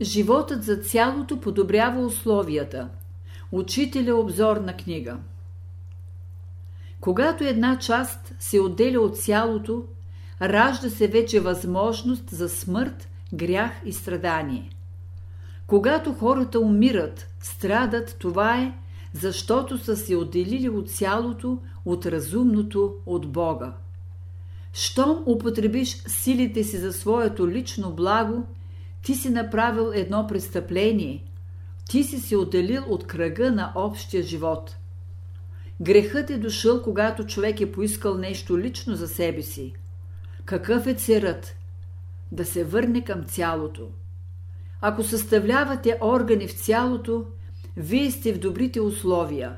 Животът за цялото подобрява условията. Учителя обзор на книга. Когато една част се отделя от цялото, ражда се вече възможност за смърт, грях и страдание. Когато хората умират, страдат, това е, защото са се отделили от цялото, от разумното, от Бога. Щом употребиш силите си за своето лично благо, ти си направил едно престъпление. Ти си се отделил от кръга на общия живот. Грехът е дошъл, когато човек е поискал нещо лично за себе си. Какъв е церът? Да се върне към цялото. Ако съставлявате органи в цялото, вие сте в добрите условия.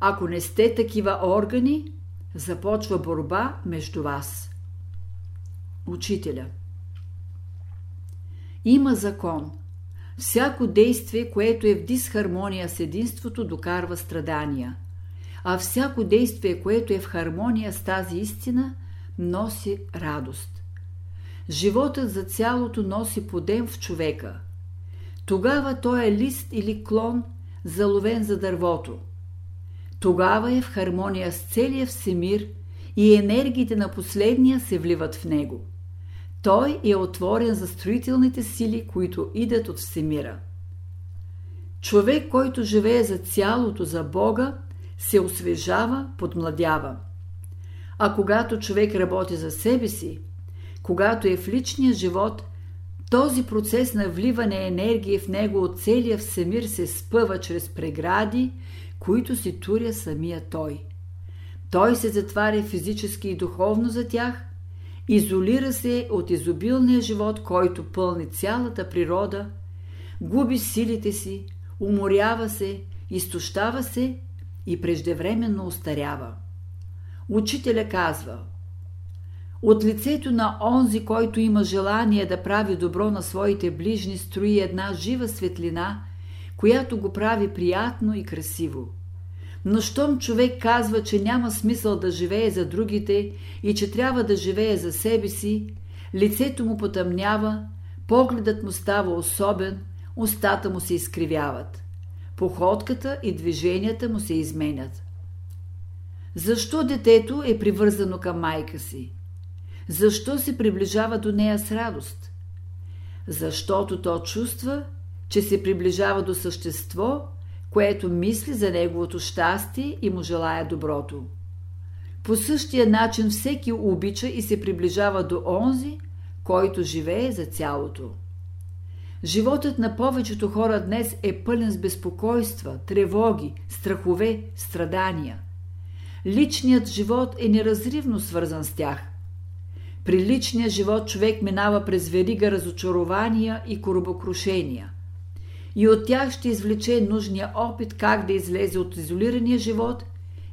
Ако не сте такива органи, започва борба между вас. Учителя Има закон. Всяко действие, което е в дисхармония с единството, докарва страдания. А всяко действие, което е в хармония с тази истина, носи радост. Животът за цялото носи подем в човека. Тогава той е лист или клон, заловен за дървото. Тогава е в хармония с целия всемир и енергиите на последния се вливат в него. Той е отворен за строителните сили, които идат от всемира. Човек, който живее за цялото, за Бога, се освежава, подмладява. А когато човек работи за себе си, когато е в личния живот, този процес на вливане енергия в него от целия всемир се спъва чрез прегради, които си туря самия той. Той се затваря физически и духовно за тях, изолира се от изобилния живот, който пълни цялата природа, губи силите си, уморява се, изтощава се и преждевременно устарява. Учителя казва От лицето на онзи, който има желание да прави добро на своите ближни, строи една жива светлина, която го прави приятно и красиво. Но щом човек казва, че няма смисъл да живее за другите и че трябва да живее за себе си, лицето му потъмнява, погледът му става особен, устата му се изкривяват. Походката и движенията му се изменят. Защо детето е привързано към майка си? Защо се приближава до нея с радост? Защото то чувства, че се приближава до същество, което мисли за неговото щастие и му желая доброто. По същия начин всеки обича и се приближава до онзи, който живее за цялото. Животът на повечето хора днес е пълен с безпокойства, тревоги, страхове, страдания. Личният живот е неразривно свързан с тях. При личния живот човек минава през верига разочарования и коробокрушения – и от тях ще извлече нужния опит как да излезе от изолирания живот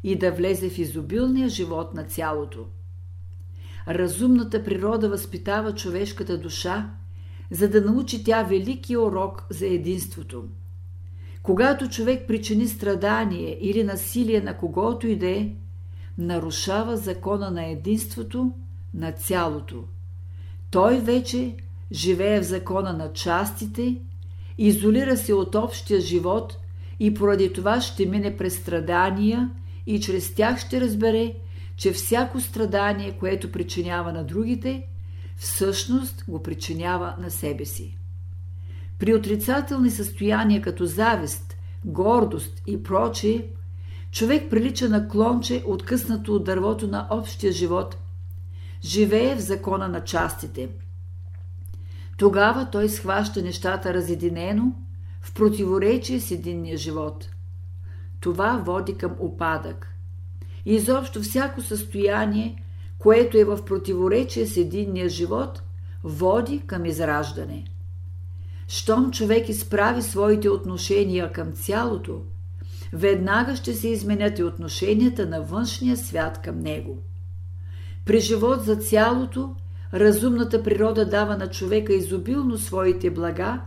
и да влезе в изобилния живот на цялото. Разумната природа възпитава човешката душа, за да научи тя великия урок за единството. Когато човек причини страдание или насилие на когото и да е, нарушава закона на единството на цялото. Той вече живее в закона на частите изолира се от общия живот и поради това ще мине през страдания и чрез тях ще разбере, че всяко страдание, което причинява на другите, всъщност го причинява на себе си. При отрицателни състояния като завист, гордост и прочее, човек прилича на клонче, откъснато от дървото на общия живот, живее в закона на частите – тогава той схваща нещата разединено, в противоречие с единния живот. Това води към опадък. И изобщо всяко състояние, което е в противоречие с единния живот, води към израждане. Щом човек изправи своите отношения към цялото, веднага ще се изменят и отношенията на външния свят към него. При живот за цялото – разумната природа дава на човека изобилно своите блага,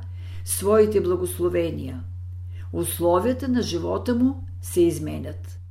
своите благословения. Условията на живота му се изменят.